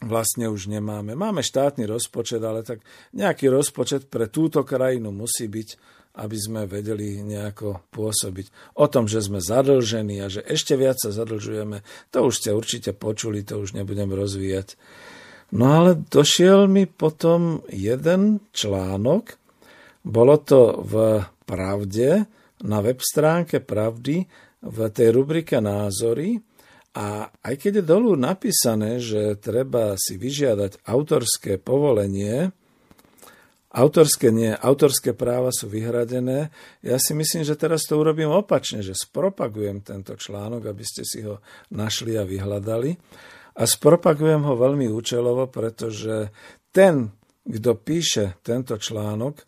vlastne už nemáme. Máme štátny rozpočet, ale tak nejaký rozpočet pre túto krajinu musí byť, aby sme vedeli nejako pôsobiť. O tom, že sme zadlžení a že ešte viac sa zadlžujeme, to už ste určite počuli, to už nebudem rozvíjať. No ale došiel mi potom jeden článok, bolo to v Pravde, na web stránke Pravdy, v tej rubrike Názory, a aj keď je dolu napísané, že treba si vyžiadať autorské povolenie, autorské nie, autorské práva sú vyhradené, ja si myslím, že teraz to urobím opačne, že spropagujem tento článok, aby ste si ho našli a vyhľadali. A spropagujem ho veľmi účelovo, pretože ten, kto píše tento článok,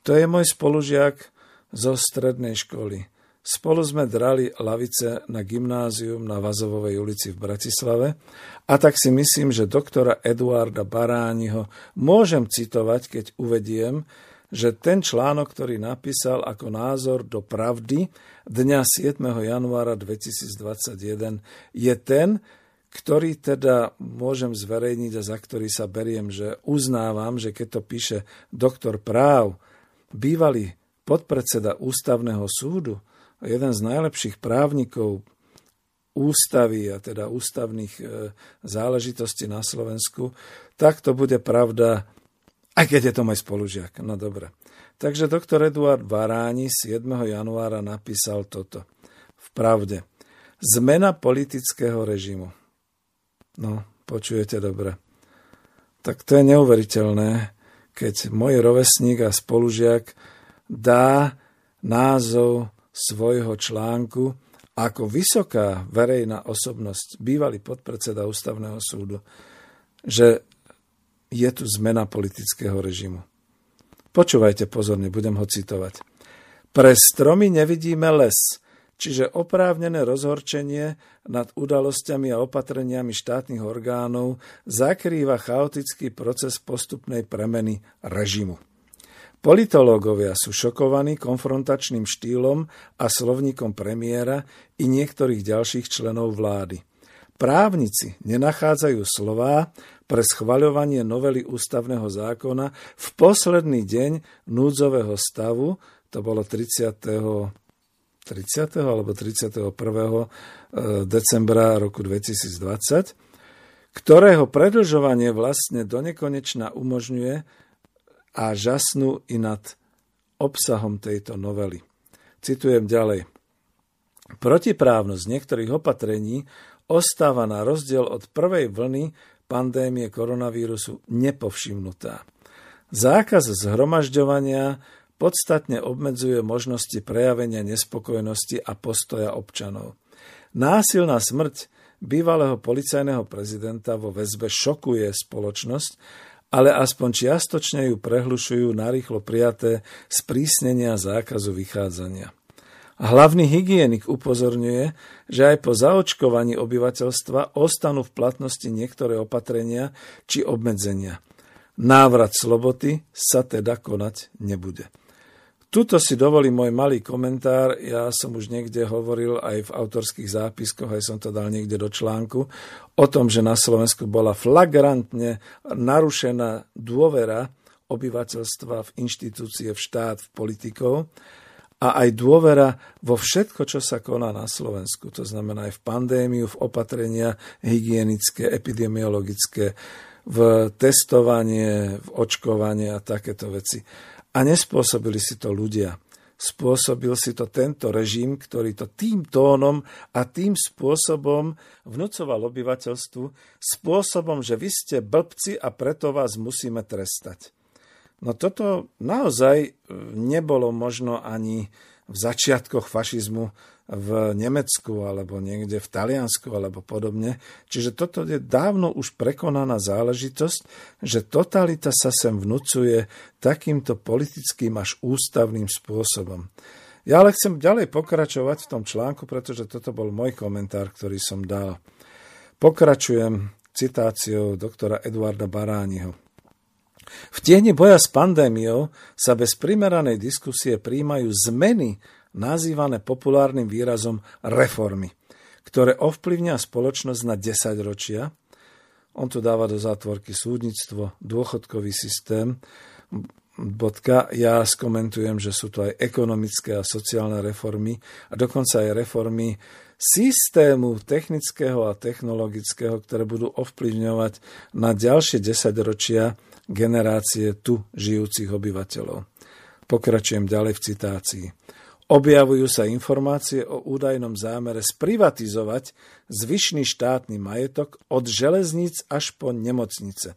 to je môj spolužiak zo strednej školy. Spolu sme drali lavice na gymnázium na Vazovovej ulici v Bratislave a tak si myslím, že doktora Eduarda Barániho môžem citovať, keď uvediem, že ten článok, ktorý napísal ako názor do pravdy dňa 7. januára 2021, je ten, ktorý teda môžem zverejniť a za ktorý sa beriem, že uznávam, že keď to píše doktor práv, bývalý podpredseda ústavného súdu, jeden z najlepších právnikov ústavy a teda ústavných e, záležitostí na Slovensku, tak to bude pravda, aj keď je to môj spolužiak. No dobre. Takže doktor Eduard Baráni 7. januára napísal toto. V pravde. Zmena politického režimu. No, počujete dobre. Tak to je neuveriteľné, keď môj rovesník a spolužiak dá názov svojho článku ako vysoká verejná osobnosť, bývalý podpredseda ústavného súdu, že je tu zmena politického režimu. Počúvajte pozorne, budem ho citovať. Pre stromy nevidíme les, čiže oprávnené rozhorčenie nad udalosťami a opatreniami štátnych orgánov zakrýva chaotický proces postupnej premeny režimu. Politológovia sú šokovaní konfrontačným štýlom a slovníkom premiéra i niektorých ďalších členov vlády. Právnici nenachádzajú slová pre schvaľovanie novely ústavného zákona v posledný deň núdzového stavu, to bolo 30. 30. alebo 31. E, decembra roku 2020, ktorého predlžovanie vlastne do nekonečna umožňuje a žasnú i nad obsahom tejto novely. Citujem ďalej. Protiprávnosť niektorých opatrení ostáva na rozdiel od prvej vlny pandémie koronavírusu nepovšimnutá. Zákaz zhromažďovania podstatne obmedzuje možnosti prejavenia nespokojnosti a postoja občanov. Násilná smrť bývalého policajného prezidenta vo väzbe šokuje spoločnosť, ale aspoň čiastočne ju prehlušujú narýchlo prijaté sprísnenia zákazu vychádzania. Hlavný hygienik upozorňuje, že aj po zaočkovaní obyvateľstva ostanú v platnosti niektoré opatrenia či obmedzenia. Návrat sloboty sa teda konať nebude. Tuto si dovolím môj malý komentár. Ja som už niekde hovoril aj v autorských zápiskoch, aj som to dal niekde do článku, o tom, že na Slovensku bola flagrantne narušená dôvera obyvateľstva v inštitúcie, v štát, v politikov a aj dôvera vo všetko, čo sa koná na Slovensku. To znamená aj v pandémiu, v opatrenia hygienické, epidemiologické, v testovanie, v očkovanie a takéto veci. A nespôsobili si to ľudia. Spôsobil si to tento režim, ktorý to tým tónom a tým spôsobom vnúcoval obyvateľstvu, spôsobom, že vy ste blbci a preto vás musíme trestať. No toto naozaj e, nebolo možno ani v začiatkoch fašizmu v Nemecku alebo niekde v Taliansku alebo podobne. Čiže toto je dávno už prekonaná záležitosť, že totalita sa sem vnúcuje takýmto politickým až ústavným spôsobom. Ja ale chcem ďalej pokračovať v tom článku, pretože toto bol môj komentár, ktorý som dal. Pokračujem citáciou doktora Eduarda Barániho. V tieni boja s pandémiou sa bez primeranej diskusie príjmajú zmeny nazývané populárnym výrazom reformy, ktoré ovplyvňa spoločnosť na 10 ročia. On tu dáva do zátvorky súdnictvo, dôchodkový systém, bodka. Ja skomentujem, že sú to aj ekonomické a sociálne reformy a dokonca aj reformy systému technického a technologického, ktoré budú ovplyvňovať na ďalšie 10 ročia generácie tu žijúcich obyvateľov. Pokračujem ďalej v citácii. Objavujú sa informácie o údajnom zámere sprivatizovať zvyšný štátny majetok od železníc až po nemocnice.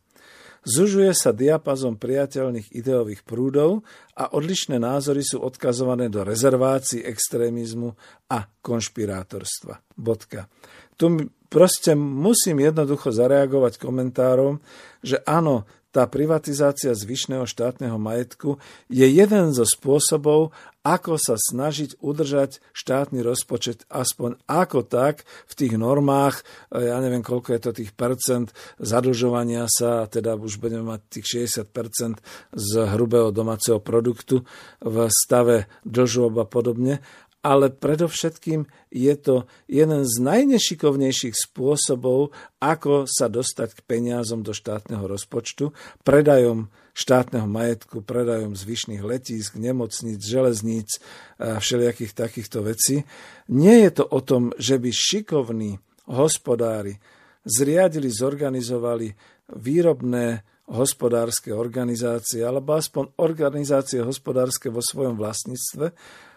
Zužuje sa diapazom priateľných ideových prúdov a odlišné názory sú odkazované do rezervácií extrémizmu a konšpirátorstva. Bodka. Tu proste musím jednoducho zareagovať komentárom, že áno, tá privatizácia zvyšného štátneho majetku je jeden zo spôsobov, ako sa snažiť udržať štátny rozpočet aspoň ako tak v tých normách, e, ja neviem, koľko je to tých percent zadlžovania sa, teda už budeme mať tých 60% z hrubého domáceho produktu v stave dlžob a podobne, ale predovšetkým je to jeden z najnešikovnejších spôsobov, ako sa dostať k peniazom do štátneho rozpočtu, predajom štátneho majetku, predajom zvyšných letísk, nemocníc, železníc a všelijakých takýchto vecí. Nie je to o tom, že by šikovní hospodári zriadili, zorganizovali výrobné hospodárske organizácie, alebo aspoň organizácie hospodárske vo svojom vlastníctve,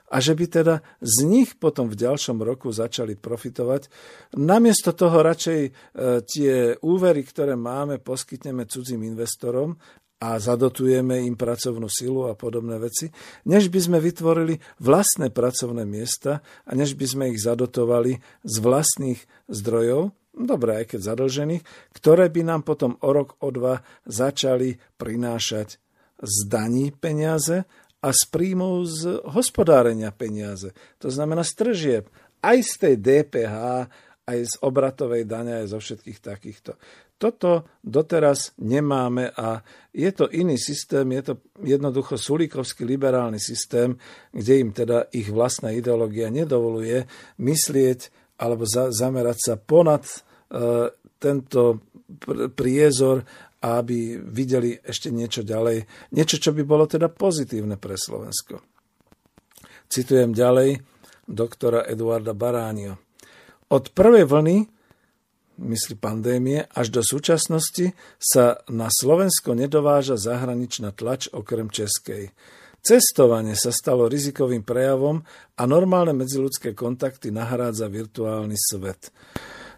a že by teda z nich potom v ďalšom roku začali profitovať. Namiesto toho radšej e, tie úvery, ktoré máme, poskytneme cudzím investorom a zadotujeme im pracovnú silu a podobné veci, než by sme vytvorili vlastné pracovné miesta a než by sme ich zadotovali z vlastných zdrojov, dobre, aj keď zadlžených, ktoré by nám potom o rok, o dva začali prinášať z daní peniaze a z príjmov z hospodárenia peniaze. To znamená z tržieb. Aj z tej DPH, aj z obratovej dane, aj zo všetkých takýchto. Toto doteraz nemáme a je to iný systém, je to jednoducho sulíkovský liberálny systém, kde im teda ich vlastná ideológia nedovoluje myslieť alebo za, zamerať sa ponad e, tento priezor a aby videli ešte niečo ďalej, niečo, čo by bolo teda pozitívne pre Slovensko. Citujem ďalej doktora Eduarda Baránio. Od prvej vlny, myslí pandémie, až do súčasnosti sa na Slovensko nedováža zahraničná tlač okrem českej. Cestovanie sa stalo rizikovým prejavom a normálne medziludské kontakty nahrádza virtuálny svet.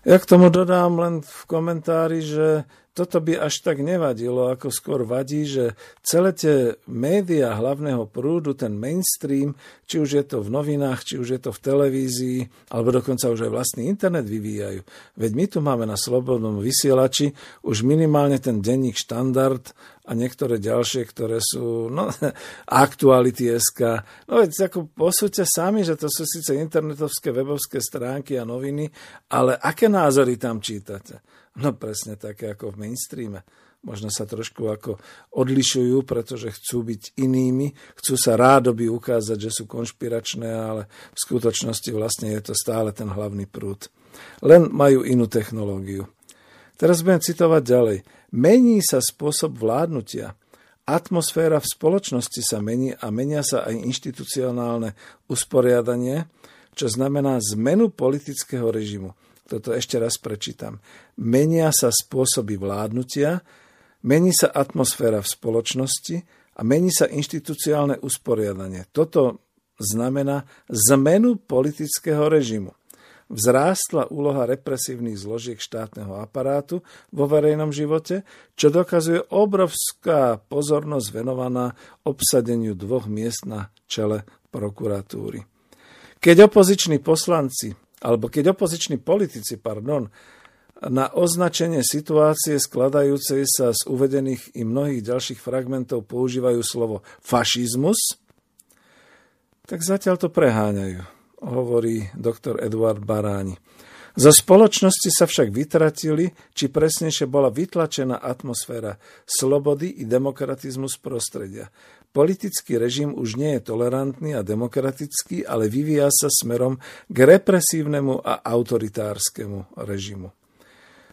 Ja k tomu dodám len v komentári, že toto by až tak nevadilo, ako skôr vadí, že celé tie médiá hlavného prúdu, ten mainstream, či už je to v novinách, či už je to v televízii, alebo dokonca už aj vlastný internet vyvíjajú. Veď my tu máme na slobodnom vysielači už minimálne ten denník štandard a niektoré ďalšie, ktoré sú no, aktuality SK. No veď ako posúďte sami, že to sú síce internetovské webovské stránky a noviny, ale aké názory tam čítate? No presne také ako v mainstreame. Možno sa trošku ako odlišujú, pretože chcú byť inými, chcú sa rádoby ukázať, že sú konšpiračné, ale v skutočnosti vlastne je to stále ten hlavný prúd. Len majú inú technológiu. Teraz budem citovať ďalej. Mení sa spôsob vládnutia. Atmosféra v spoločnosti sa mení a menia sa aj inštitucionálne usporiadanie, čo znamená zmenu politického režimu. Toto ešte raz prečítam. Menia sa spôsoby vládnutia, mení sa atmosféra v spoločnosti a mení sa inštitucionálne usporiadanie. Toto znamená zmenu politického režimu. Vzrástla úloha represívnych zložiek štátneho aparátu vo verejnom živote, čo dokazuje obrovská pozornosť venovaná obsadeniu dvoch miest na čele prokuratúry. Keď opoziční poslanci alebo keď opoziční politici, pardon, na označenie situácie skladajúcej sa z uvedených i mnohých ďalších fragmentov používajú slovo fašizmus, tak zatiaľ to preháňajú, hovorí doktor Eduard Baráni. Zo spoločnosti sa však vytratili, či presnejšie bola vytlačená atmosféra slobody i demokratizmus prostredia. Politický režim už nie je tolerantný a demokratický, ale vyvíja sa smerom k represívnemu a autoritárskemu režimu.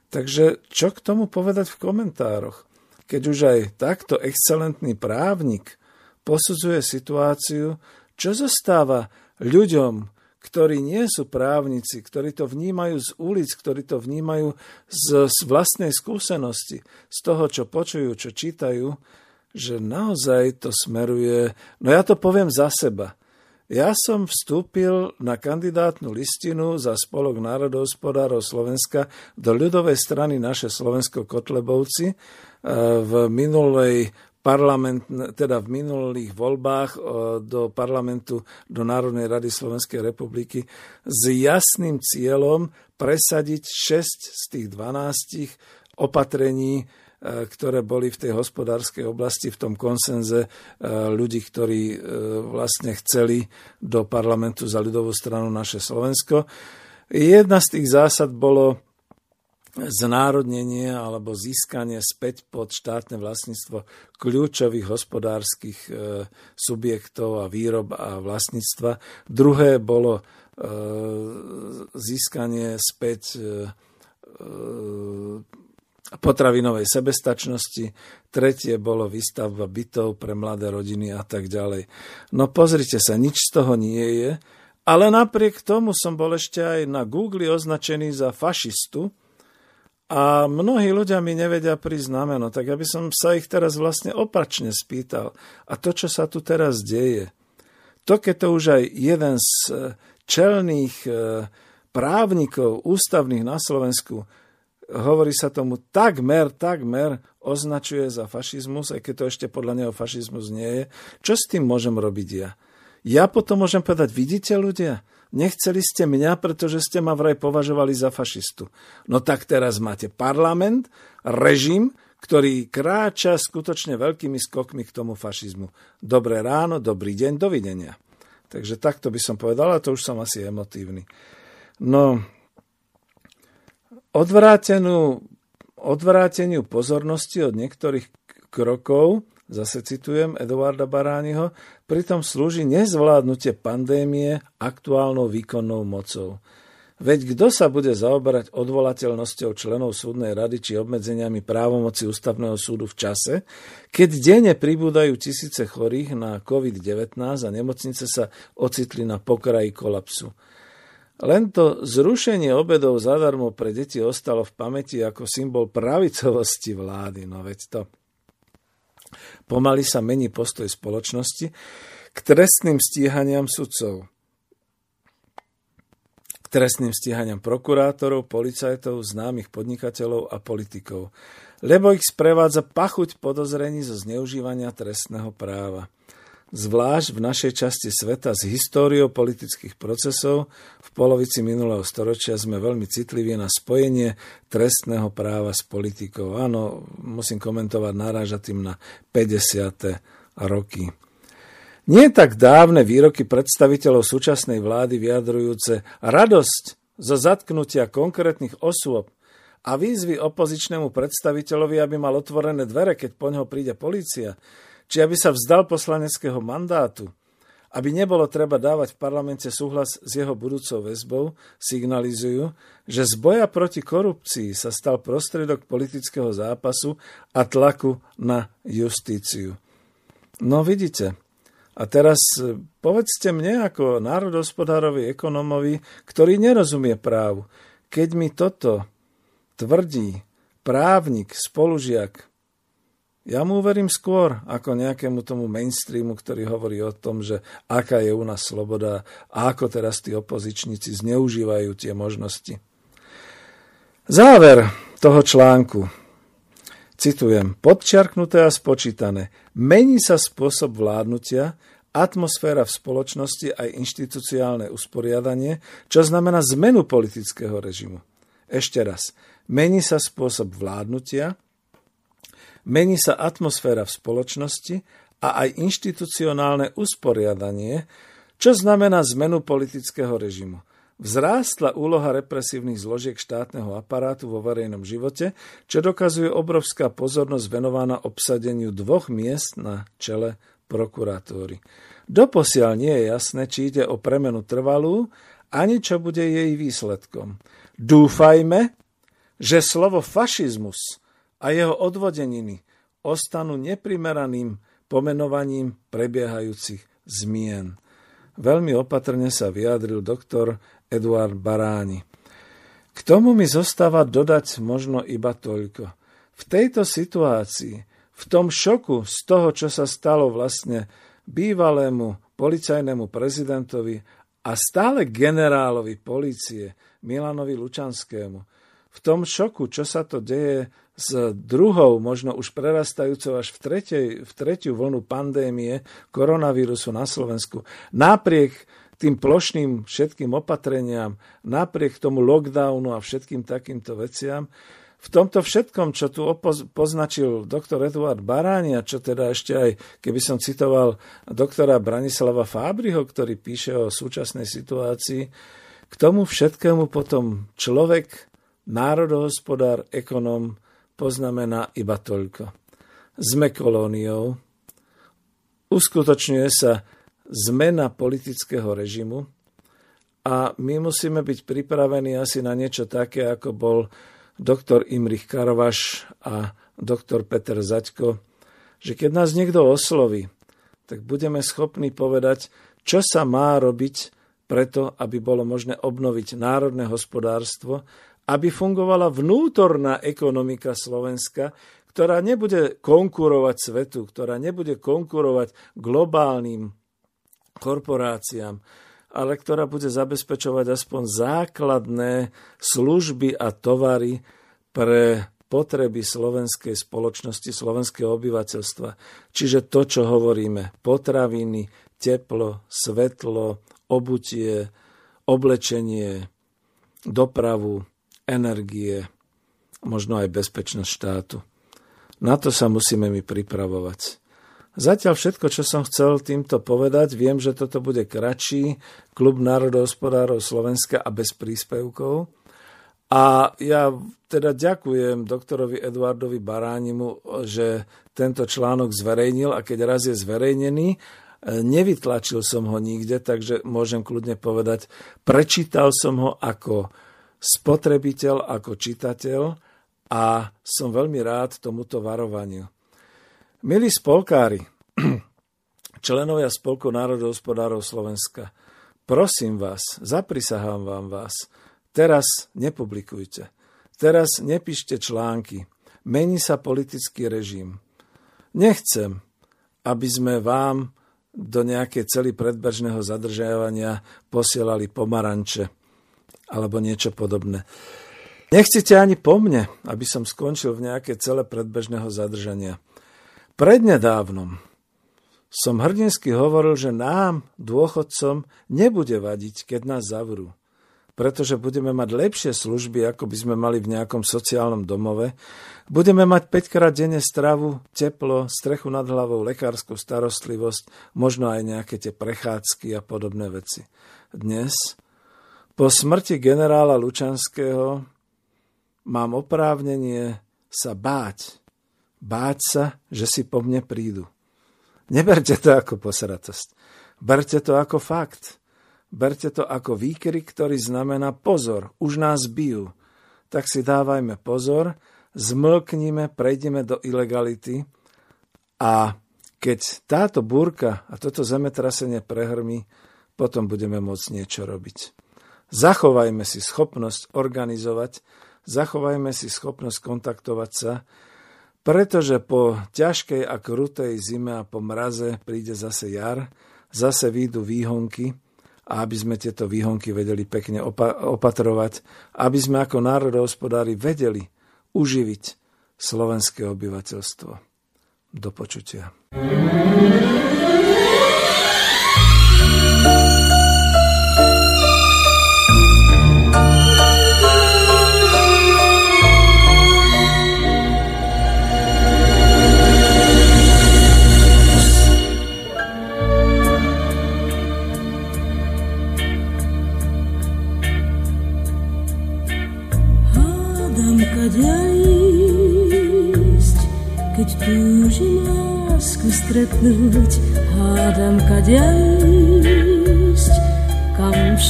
Takže čo k tomu povedať v komentároch? Keď už aj takto excelentný právnik posudzuje situáciu, čo zostáva ľuďom, ktorí nie sú právnici, ktorí to vnímajú z ulic, ktorí to vnímajú z, z vlastnej skúsenosti, z toho, čo počujú, čo čítajú, že naozaj to smeruje... No ja to poviem za seba. Ja som vstúpil na kandidátnu listinu za spolok národohospodárov Slovenska do ľudovej strany naše Slovensko Kotlebovci eh, v minulej parlament, teda v minulých voľbách eh, do parlamentu, do Národnej rady Slovenskej republiky s jasným cieľom presadiť 6 z tých 12 opatrení, E, ktoré boli v tej hospodárskej oblasti, v tom konsenze e, ľudí, ktorí e, vlastne chceli do parlamentu za ľudovú stranu naše Slovensko. Jedna z tých zásad bolo znárodnenie alebo získanie späť pod štátne vlastníctvo kľúčových hospodárskych subjektov a výrob a vlastníctva. Druhé bolo získanie späť potravinovej sebestačnosti, tretie bolo výstavba bytov pre mladé rodiny a tak ďalej. No pozrite sa, nič z toho nie je, ale napriek tomu som bol ešte aj na Google označený za fašistu a mnohí ľudia mi nevedia prísť na meno, tak aby som sa ich teraz vlastne opačne spýtal. A to, čo sa tu teraz deje, to, keď to už aj jeden z eh, čelných eh, právnikov ústavných na Slovensku hovorí sa tomu takmer, takmer označuje za fašizmus, aj keď to ešte podľa neho fašizmus nie je. Čo s tým môžem robiť ja? Ja potom môžem povedať, vidíte ľudia, nechceli ste mňa, pretože ste ma vraj považovali za fašistu. No tak teraz máte parlament, režim, ktorý kráča skutočne veľkými skokmi k tomu fašizmu. Dobré ráno, dobrý deň, dovidenia. Takže takto by som povedal, a to už som asi emotívny. No, odvrátenú, odvráteniu pozornosti od niektorých krokov, zase citujem Eduarda Barániho, pritom slúži nezvládnutie pandémie aktuálnou výkonnou mocou. Veď kto sa bude zaoberať odvolateľnosťou členov súdnej rady či obmedzeniami právomoci ústavného súdu v čase, keď denne pribúdajú tisíce chorých na COVID-19 a nemocnice sa ocitli na pokraji kolapsu. Len to zrušenie obedov zadarmo pre deti ostalo v pamäti ako symbol pravicovosti vlády. No veď to. Pomaly sa mení postoj spoločnosti k trestným stíhaniam sudcov. k trestným stíhaniam prokurátorov, policajtov, známych podnikateľov a politikov, lebo ich sprevádza pachuť podozrení zo zneužívania trestného práva zvlášť v našej časti sveta s históriou politických procesov polovici minulého storočia sme veľmi citliví na spojenie trestného práva s politikou. Áno, musím komentovať, naráža tým na 50. roky. Nie tak dávne výroky predstaviteľov súčasnej vlády vyjadrujúce radosť zo zatknutia konkrétnych osôb a výzvy opozičnému predstaviteľovi, aby mal otvorené dvere, keď po ňoho príde policia, či aby sa vzdal poslaneckého mandátu, aby nebolo treba dávať v parlamente súhlas s jeho budúcou väzbou, signalizujú, že z boja proti korupcii sa stal prostredok politického zápasu a tlaku na justíciu. No vidíte, a teraz e, povedzte mne ako národospodárovi, ekonomovi, ktorý nerozumie právu, keď mi toto tvrdí právnik, spolužiak, ja mu uverím skôr ako nejakému tomu mainstreamu, ktorý hovorí o tom, že aká je u nás sloboda a ako teraz tí opozičníci zneužívajú tie možnosti. Záver toho článku. Citujem, podčiarknuté a spočítané. Mení sa spôsob vládnutia, atmosféra v spoločnosti aj inštitucionálne usporiadanie, čo znamená zmenu politického režimu. Ešte raz, mení sa spôsob vládnutia, Mení sa atmosféra v spoločnosti a aj inštitucionálne usporiadanie, čo znamená zmenu politického režimu. Vzrástla úloha represívnych zložiek štátneho aparátu vo verejnom živote, čo dokazuje obrovská pozornosť venovaná obsadeniu dvoch miest na čele prokuratúry. Doposiaľ nie je jasné, či ide o premenu trvalú, ani čo bude jej výsledkom. Dúfajme, že slovo fašizmus a jeho odvodeniny ostanú neprimeraným pomenovaním prebiehajúcich zmien. Veľmi opatrne sa vyjadril doktor Eduard Baráni. K tomu mi zostáva dodať možno iba toľko. V tejto situácii, v tom šoku z toho, čo sa stalo vlastne bývalému policajnému prezidentovi a stále generálovi policie Milanovi Lučanskému, v tom šoku, čo sa to deje s druhou, možno už prerastajúcou až v, tretej, v tretiu vlnu pandémie koronavírusu na Slovensku, napriek tým plošným všetkým opatreniam, napriek tomu lockdownu a všetkým takýmto veciam, v tomto všetkom, čo tu opoz- poznačil doktor Eduard Baráni a čo teda ešte aj, keby som citoval doktora Branislava Fábriho, ktorý píše o súčasnej situácii, k tomu všetkému potom človek národohospodár, ekonom poznamená iba toľko. Sme kolóniou, uskutočňuje sa zmena politického režimu a my musíme byť pripravení asi na niečo také, ako bol doktor Imrich Karvaš a doktor Peter Zaďko, že keď nás niekto osloví, tak budeme schopní povedať, čo sa má robiť preto, aby bolo možné obnoviť národné hospodárstvo aby fungovala vnútorná ekonomika Slovenska, ktorá nebude konkurovať svetu, ktorá nebude konkurovať globálnym korporáciám, ale ktorá bude zabezpečovať aspoň základné služby a tovary pre potreby slovenskej spoločnosti, slovenského obyvateľstva. Čiže to, čo hovoríme, potraviny, teplo, svetlo, obutie, oblečenie, dopravu, energie, možno aj bezpečnosť štátu. Na to sa musíme my pripravovať. Zatiaľ všetko, čo som chcel týmto povedať, viem, že toto bude kratší klub národohospodárov Slovenska a bez príspevkov. A ja teda ďakujem doktorovi Eduardovi Baránimu, že tento článok zverejnil a keď raz je zverejnený, nevytlačil som ho nikde, takže môžem kľudne povedať, prečítal som ho ako spotrebiteľ ako čitateľ a som veľmi rád tomuto varovaniu. Milí spolkári, členovia Spolku národohospodárov Slovenska, prosím vás, zaprisahám vám vás, teraz nepublikujte, teraz nepíšte články, mení sa politický režim. Nechcem, aby sme vám do nejaké cely predbežného zadržiavania posielali pomaranče alebo niečo podobné. Nechcite ani po mne, aby som skončil v nejaké cele predbežného zadržania. Prednedávnom som hrdinsky hovoril, že nám, dôchodcom, nebude vadiť, keď nás zavrú pretože budeme mať lepšie služby, ako by sme mali v nejakom sociálnom domove. Budeme mať 5 krát denne stravu, teplo, strechu nad hlavou, lekárskú starostlivosť, možno aj nejaké tie prechádzky a podobné veci. Dnes, po smrti generála Lučanského, mám oprávnenie sa báť. Báť sa, že si po mne prídu. Neberte to ako posratosť. Berte to ako fakt. Berte to ako výkrik, ktorý znamená pozor, už nás bijú. Tak si dávajme pozor, zmlknime, prejdeme do ilegality a keď táto búrka a toto zemetrasenie prehrmí, potom budeme môcť niečo robiť. Zachovajme si schopnosť organizovať, zachovajme si schopnosť kontaktovať sa, pretože po ťažkej a krutej zime a po mraze príde zase jar, zase výjdu výhonky a aby sme tieto výhonky vedeli pekne opa- opatrovať, aby sme ako národohospodári vedeli uživiť slovenské obyvateľstvo. Do počutia.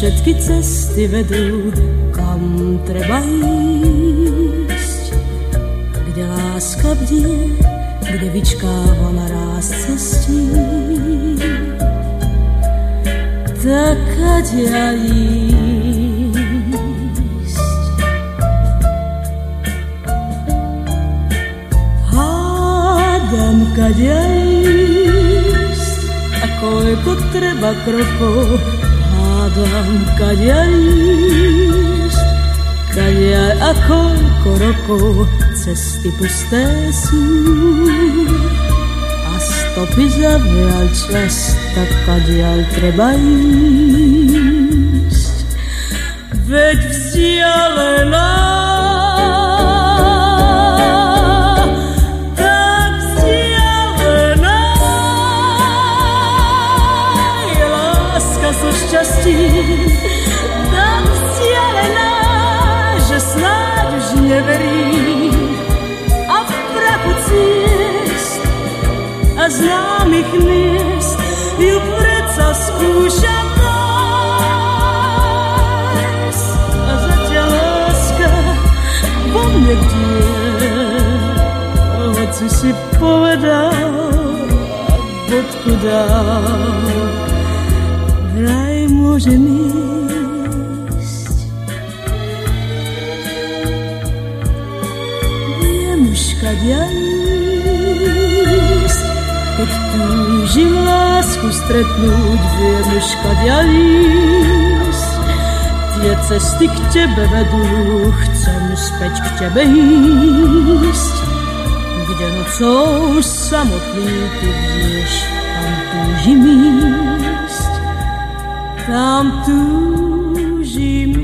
Všetky cesty vedú, kam treba ísť. Kde láska bdie, kde vyčkáva na ráz cestí, tak kadia ísť. Hádam kadia ísť, koľko treba krokov, hádam, kadia ísť, kadia a koľko rokov, cesty pusté sú. A stopy zavial čas, tak kadiaľ treba ísť. Veď vzdialená známych miest ju predsa skúša nájsť. A zatiaľ láska vo mne si povedal a bodku dal, vraj môže ísť. Viem už, kadia keď túžim lásku stretnúť, viem už kadia ísť. Tie cesty k tebe vedú, chcem späť k tebe ísť. Kde nocou samotný ty vieš, tam túžim ísť. Tam túžim ísť.